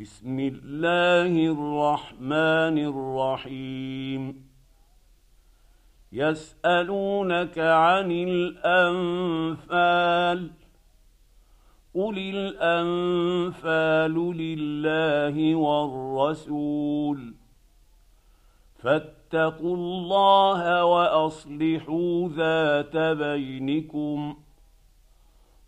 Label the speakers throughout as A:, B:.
A: بسم الله الرحمن الرحيم. يسألونك عن الأنفال. قل الأنفال لله والرسول. فاتقوا الله وأصلحوا ذات بينكم.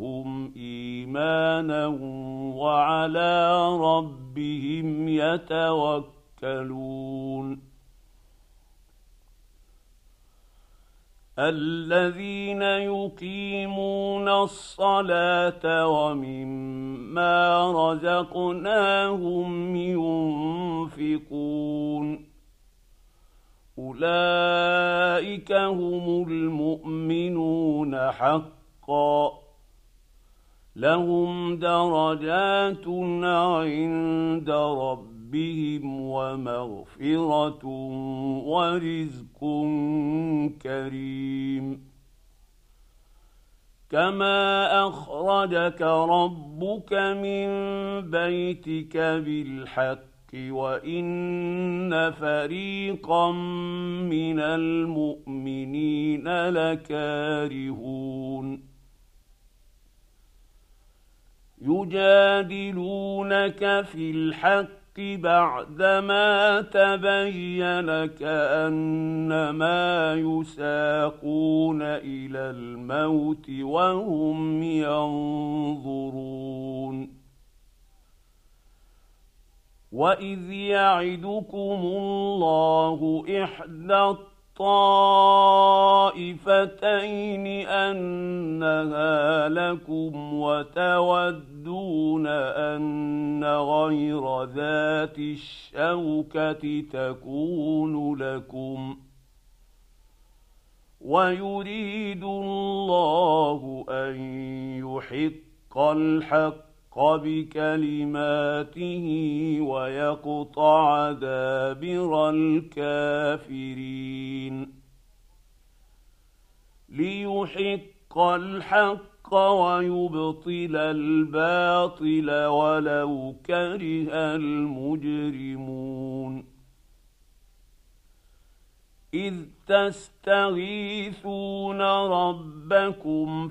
A: زادتهم إيمانا وعلى ربهم يتوكلون. الذين يقيمون الصلاة ومما رزقناهم ينفقون. أولئك هم المؤمنون حقا. لهم درجات عند ربهم ومغفرة ورزق كريم. كما اخرجك ربك من بيتك بالحق وان فريقا من المؤمنين لكارهون. يجادلونك في الحق بعدما تبين كأنما يساقون إلى الموت وهم ينظرون. وإذ يعدكم الله إحدى الطائفتين أنها لكم وتودون أن غير ذات الشوكة تكون لكم ويريد الله أن يحق الحق بكلماته ويقطع دابر الكافرين. ليحق الحق ويبطل الباطل ولو كره المجرمون. إذ تستغيثون ربكم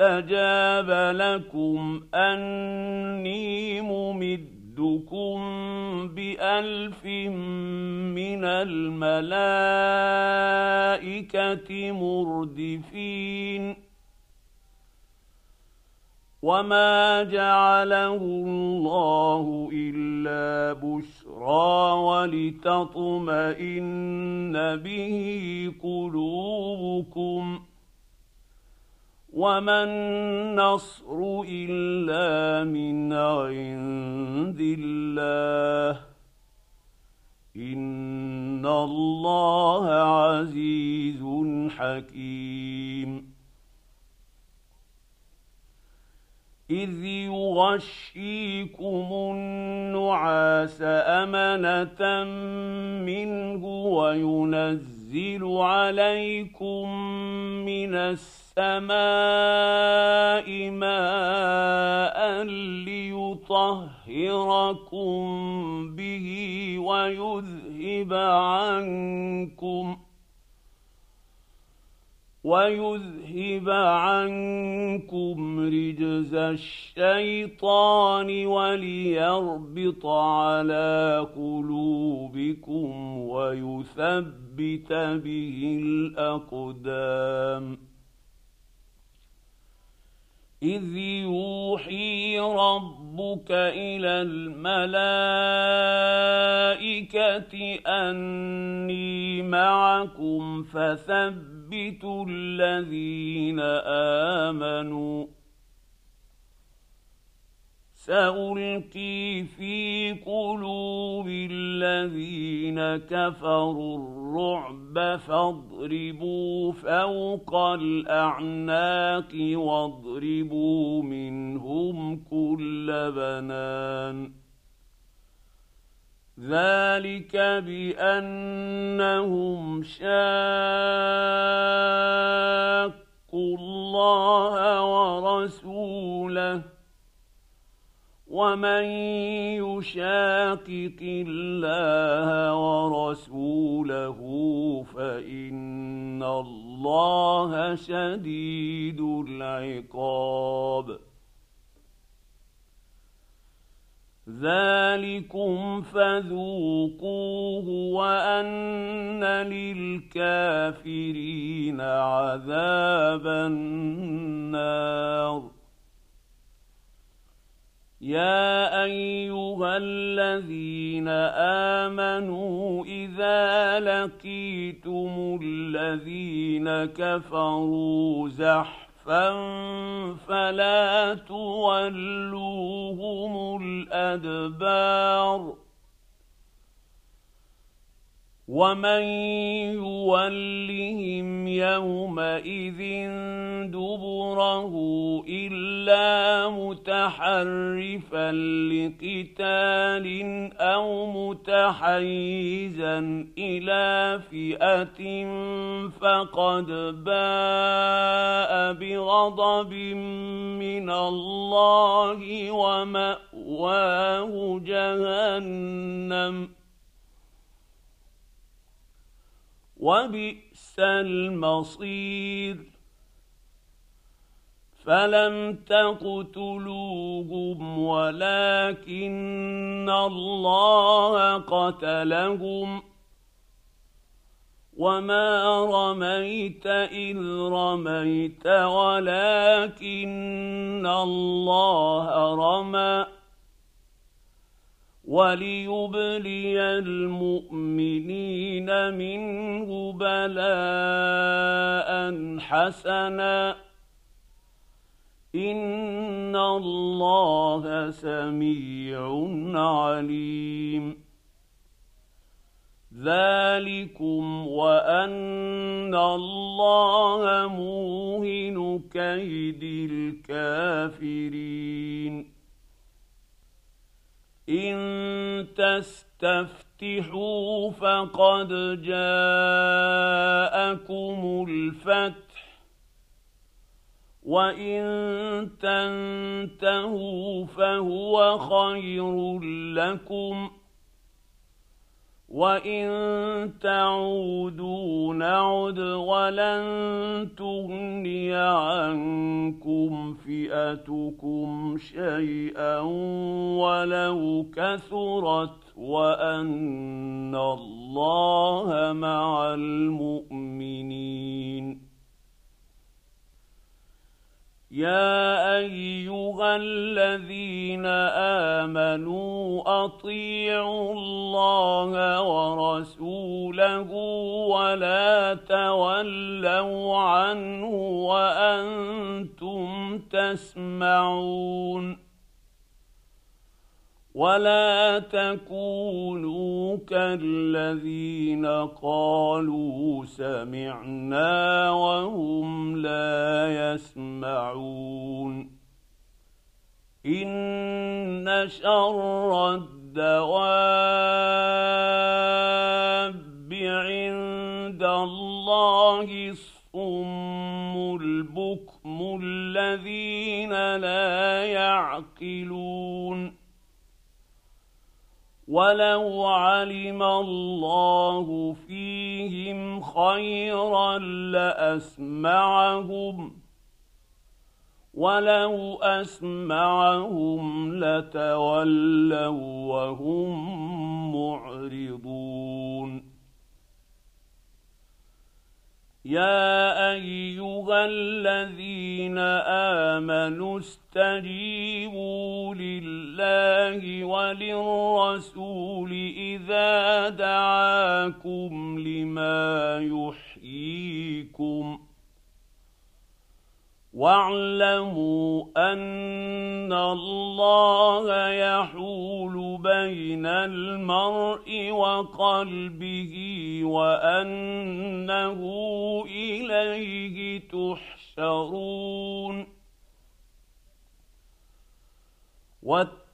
A: فاستجاب لكم أني ممدكم بألف من الملائكة مردفين. وما جعله الله إلا بشرى ولتطمئن به قلوبكم. وما النصر الا من عند الله ان الله عزيز حكيم اذ يغشيكم النعاس امنه منه وينزل عليكم من السماء ماء ليطهركم به ويذهب عنكم ويذهب عنكم رجز الشيطان وليربط على قلوبكم ويثبت به الأقدام. إذ يوحي ربك إلى الملائكة أني معكم فثبت يثبت الذين آمنوا. سألقي في قلوب الذين كفروا الرعب فاضربوا فوق الأعناق واضربوا منهم كل بنان. ذلك بأنهم شاقوا الله ورسوله ومن يشاقق الله ورسوله فإن الله شديد العقاب ذلكم فذوقوه وان للكافرين عذاب النار. يا ايها الذين امنوا اذا لقيتم الذين كفروا زحفا فلا تولوهم الأدبار ومن يولهم يومئذ دبره إلا متحرفا لقتال أو متحيزا إلى فئة فقد باء بغضب من الله ومأواه جهنم. وبئس المصير. فلم تقتلوهم ولكن الله قتلهم وما رميت اذ رميت ولكن الله رمى وليبلي المؤمنين منه بلاء حسنا ان الله سميع عليم ذلكم وان الله موهن كيد الكافرين ان تستفتحوا فقد جاءكم الفتح وان تنتهوا فهو خير لكم وان تعودوا نعد ولن تغني عنكم فئتكم شيئا ولو كثرت وان الله مع المؤمنين يا ايها الذين امنوا اطيعوا الله ورسوله ولا تولوا عنه وأنتم تسمعون ولا تكونوا كالذين قالوا سمعنا وهم لا يسمعون ان شر الدواب عند الله الصم البكم الذين لا يعقلون ولو علم الله فيهم خيرا لاسمعهم ولو اسمعهم لتولوا وهم معرضون يا أيها الذين آمنوا استجيبوا لله وللرسول إذا دعاكم لما يحييكم واعلموا أن الله يحول بين المرء وقلبه وأنه إليه تحشرون.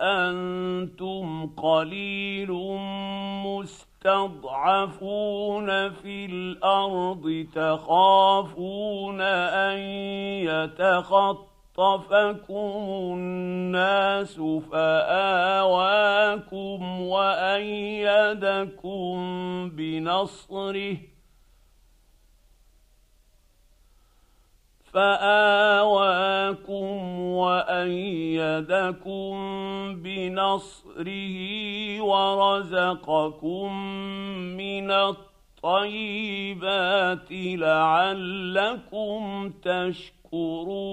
A: أنتم قليل مستضعفون في الأرض تخافون أن يتخطفكم الناس فآواكم وأيدكم بنصره. فآواكم وأيدكم بنصره ورزقكم من الطيبات لعلكم تشكرون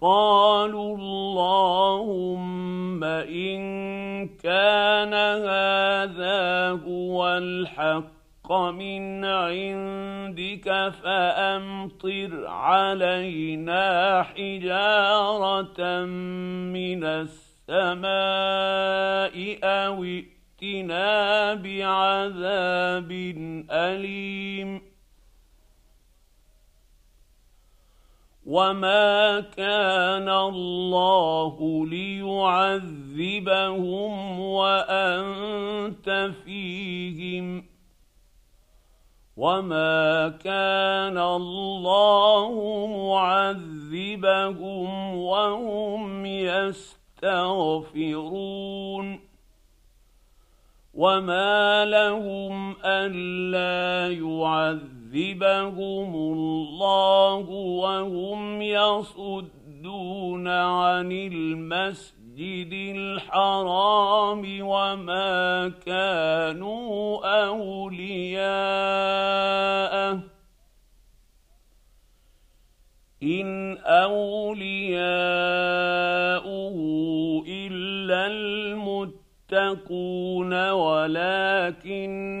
A: قالوا اللهم إن كان هذا هو الحق من عندك فأمطر علينا حجارة من السماء أو ائتنا بعذاب أليم وما كان الله ليعذبهم وانت فيهم وما كان الله معذبهم وهم يستغفرون وما لهم الا يعذبهم يعذبهم الله وهم يصدون عن المسجد الحرام وما كانوا اولياءه ان اولياؤه الا المتقون ولكن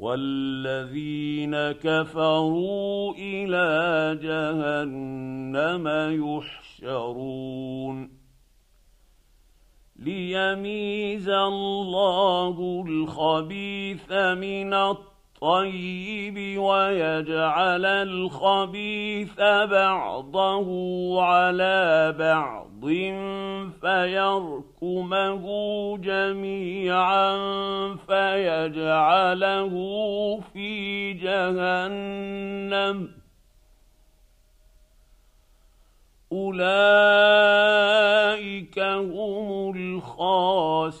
A: والذين كفروا إلى جهنم يحشرون ليميز الله الخبيث من الطيب ويجعل الخبيث بعضه على بعض فيركمه جميعا فيجعله في جهنم. أولئك هم الخاسرون.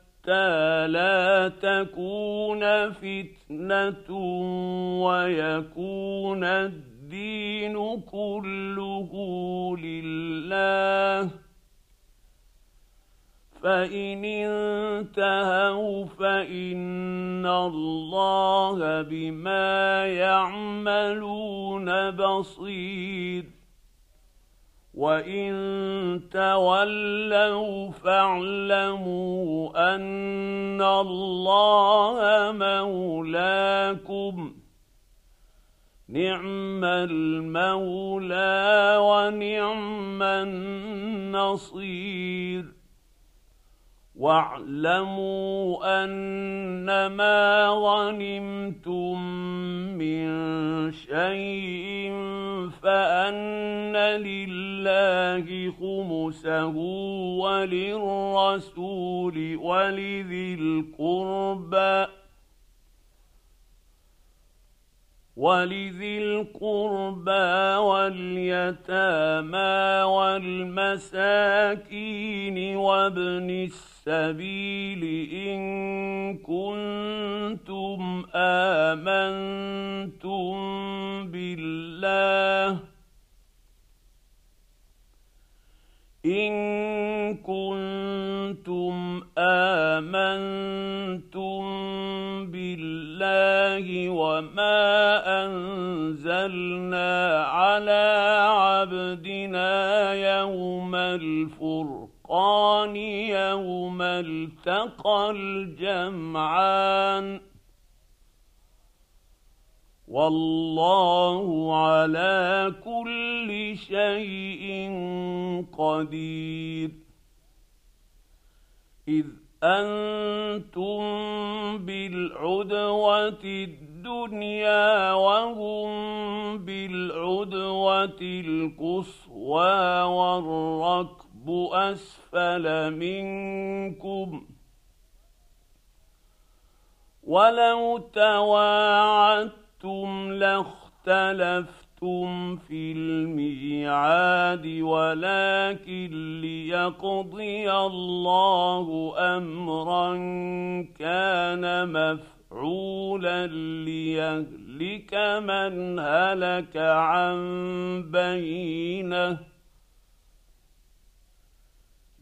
A: لا تكون فتنه ويكون الدين كله لله فان انتهوا فان الله بما يعملون بصير وان تولوا فاعلموا ان الله مولاكم نعم المولى ونعم النصير واعلموا انما غنمتم من شيء فان لله خمسه وللرسول ولذي القربى ولذي القربى واليتامى والمساكين وابن السبيل إن كنتم آمنتم بالله ان كنتم امنتم بالله وما انزلنا على عبدنا يوم الفرقان يوم التقى الجمعان والله على كل شيء قدير. إذ أنتم بالعدوة الدنيا وهم بالعدوة القصوى والركب أسفل منكم. ولو تواعدتم لاختلفتم لستم في الميعاد ولكن ليقضي الله امرا كان مفعولا ليهلك من هلك عن بينه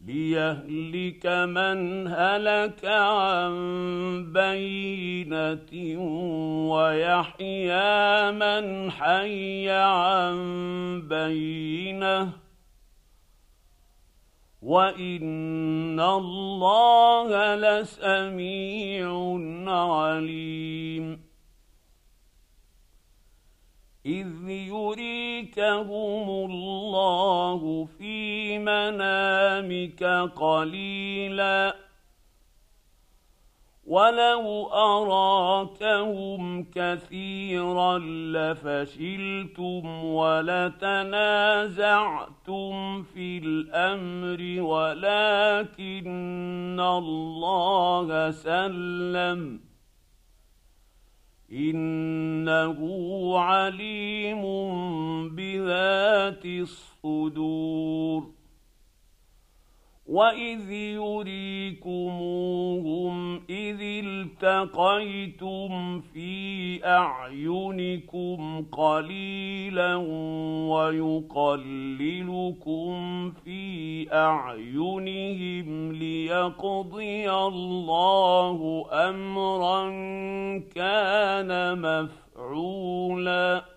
A: ليهلك من هلك عن بينه ويحيى من حي عن بينه وان الله لسميع عليم إذ يريكهم الله في منامك قليلا. ولو اراكهم كثيرا لفشلتم ولتنازعتم في الامر ولكن الله سلم. إنه عليم بذات الصدور. واذ يريكموهم اذ التقيتم في اعينكم قليلا ويقللكم في اعينهم ليقضي الله امرا كان مفعولا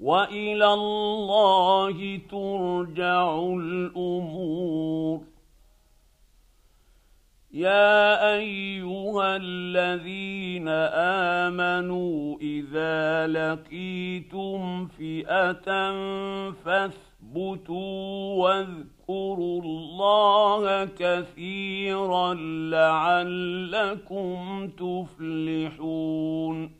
A: وإلى الله ترجع الأمور. يا أيها الذين آمنوا إذا لقيتم فئة فاثبتوا واذكروا الله كثيرا لعلكم تفلحون.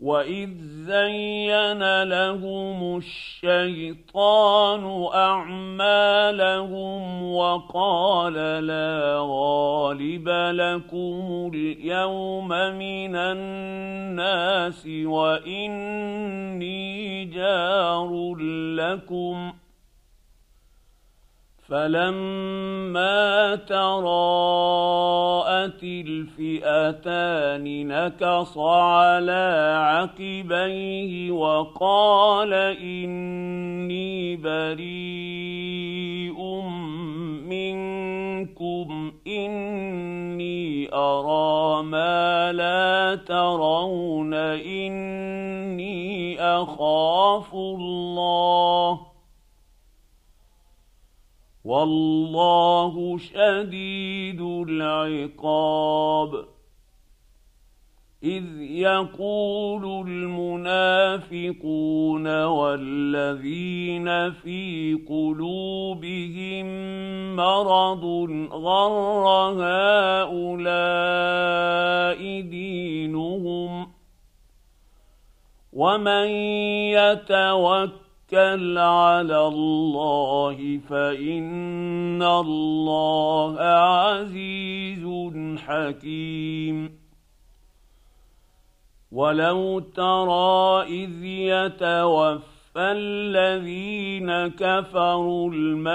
A: واذ زين لهم الشيطان اعمالهم وقال لا غالب لكم اليوم من الناس واني جار لكم ۖ فلما تراءت الفئتان نكص على عقبيه وقال اني بريء منكم اني ارى ما لا ترون اني اخاف الله والله شديد العقاب. إذ يقول المنافقون والذين في قلوبهم مرض غر هؤلاء دينهم ومن يتوكل توكل على الله فإن الله عزيز حكيم. ولو ترى إذ يتوفى فالذين كفروا الملائكه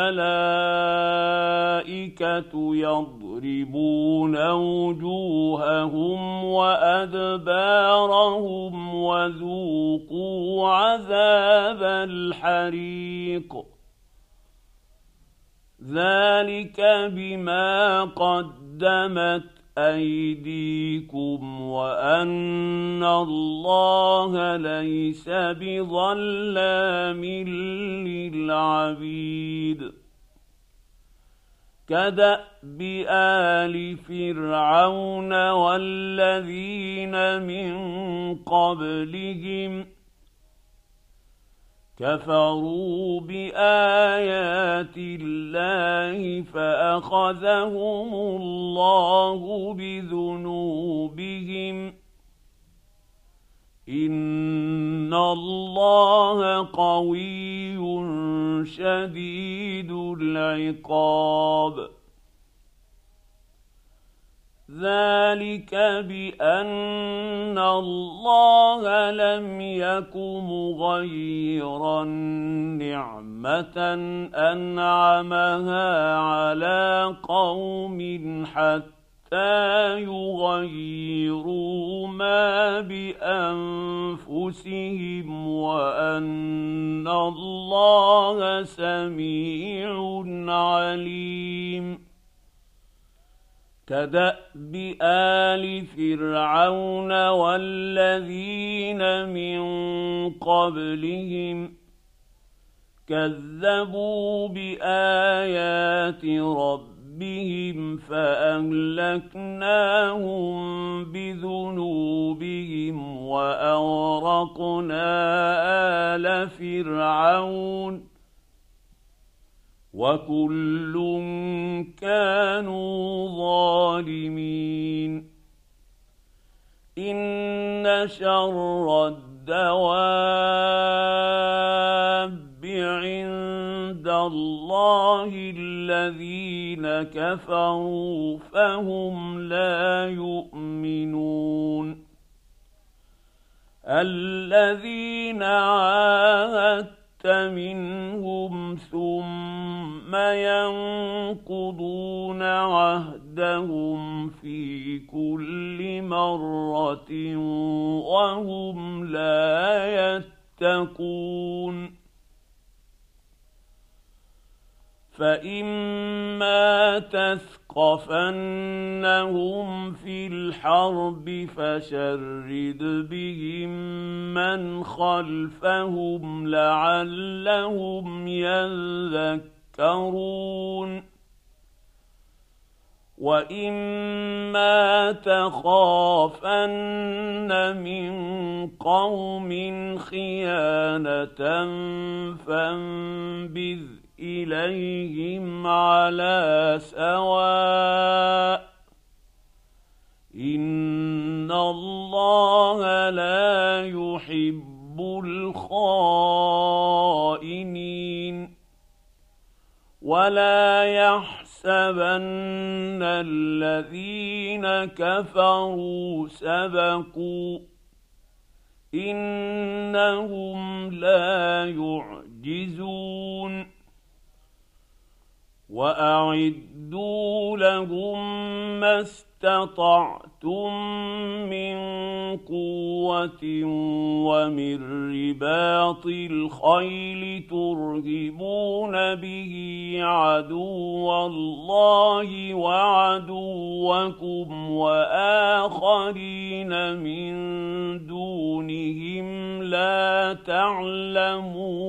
A: يضربون وجوههم وادبارهم وذوقوا عذاب الحريق ذلك بما قدمت أيديكم وأن الله ليس بظلام للعبيد. كدأب آل فرعون والذين من قبلهم كفروا بآيات الله فأخذهم الله بذنوبهم. إن الله قوي شديد العقاب. ذلك بأن الله لم يك مغيرا نعمة أنعمها على قوم حتى يغيروا ما بأنفسهم وأن الله سميع عليم. كدأب آل فرعون والذين من قبلهم كذبوا بآيات ربهم فأهلكناهم بذنوبهم وأغرقنا آل فرعون وكل كانوا ظالمين. إن شر الدواب عند الله الذين كفروا فهم لا يؤمنون. الذين عاهدت منهم ثم ينقضون عهدهم في كل مره وهم لا يتقون فإما تثقفنهم في الحرب فشرد بهم من خلفهم لعلهم يذكرون. واما تخافن من قوم خيانه فانبذ إليهم على سواء إن الله لا يحب الخائنين ولا يحسبن الذين كفروا سبقوا إنهم لا يعجزون وأعدوا لهم ما استطعتم من قوة ومن رباط الخيل ترهبون به عدو الله وعدوكم وآخرين من دونهم لا تعلمونهم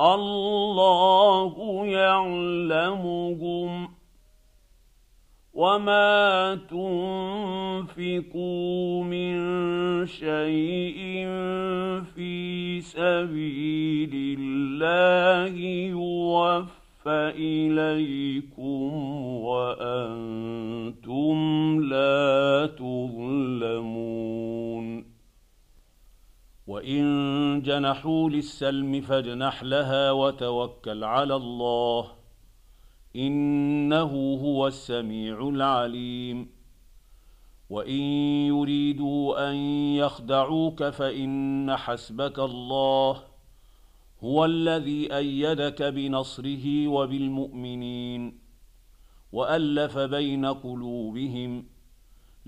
A: الله يعلمهم وما تنفقوا من شيء في سبيل الله يوفى إليكم وأنتم لا تظلمون وإن جنحوا للسلم فاجنح لها وتوكل على الله إنه هو السميع العليم. وإن يريدوا أن يخدعوك فإن حسبك الله هو الذي أيدك بنصره وبالمؤمنين وألف بين قلوبهم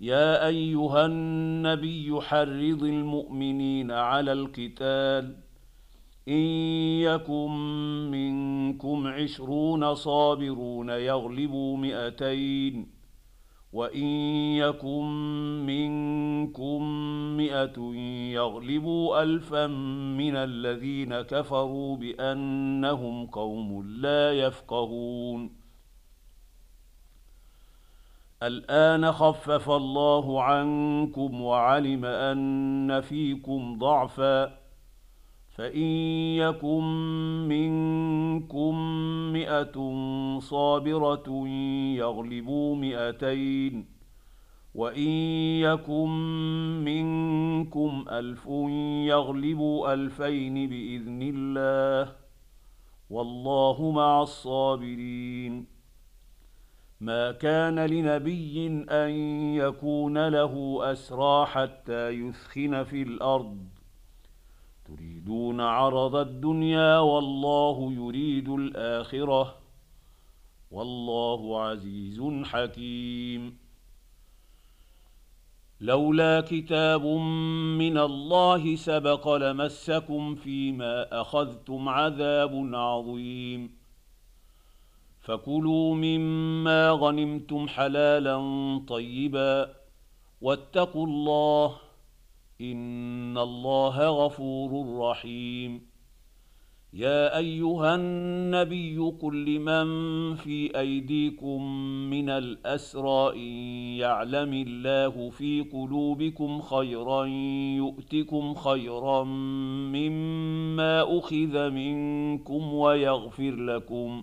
A: يا أيها النبي حرض المؤمنين على القتال. إن يكن منكم عشرون صابرون يغلبوا مئتين وإن يكن منكم مائه يغلبوا الفا من الذين كفروا بأنهم قوم لا يفقهون. الآن خفف الله عنكم وعلم أن فيكم ضعفا فإن يكن منكم مئة صابرة يغلبوا مئتين وإن يكن منكم ألف يغلبوا ألفين بإذن الله والله مع الصابرين ما كان لنبي أن يكون له أسرى حتى يثخن في الأرض. تريدون عرض الدنيا والله يريد الآخرة. والله عزيز حكيم. لولا كتاب من الله سبق لمسكم فيما أخذتم عذاب عظيم. فكلوا مما غنمتم حلالا طيبا واتقوا الله إن الله غفور رحيم. يا أيها النبي قل لمن في أيديكم من الأسرى إن يعلم الله في قلوبكم خيرا يؤتكم خيرا مما أخذ منكم ويغفر لكم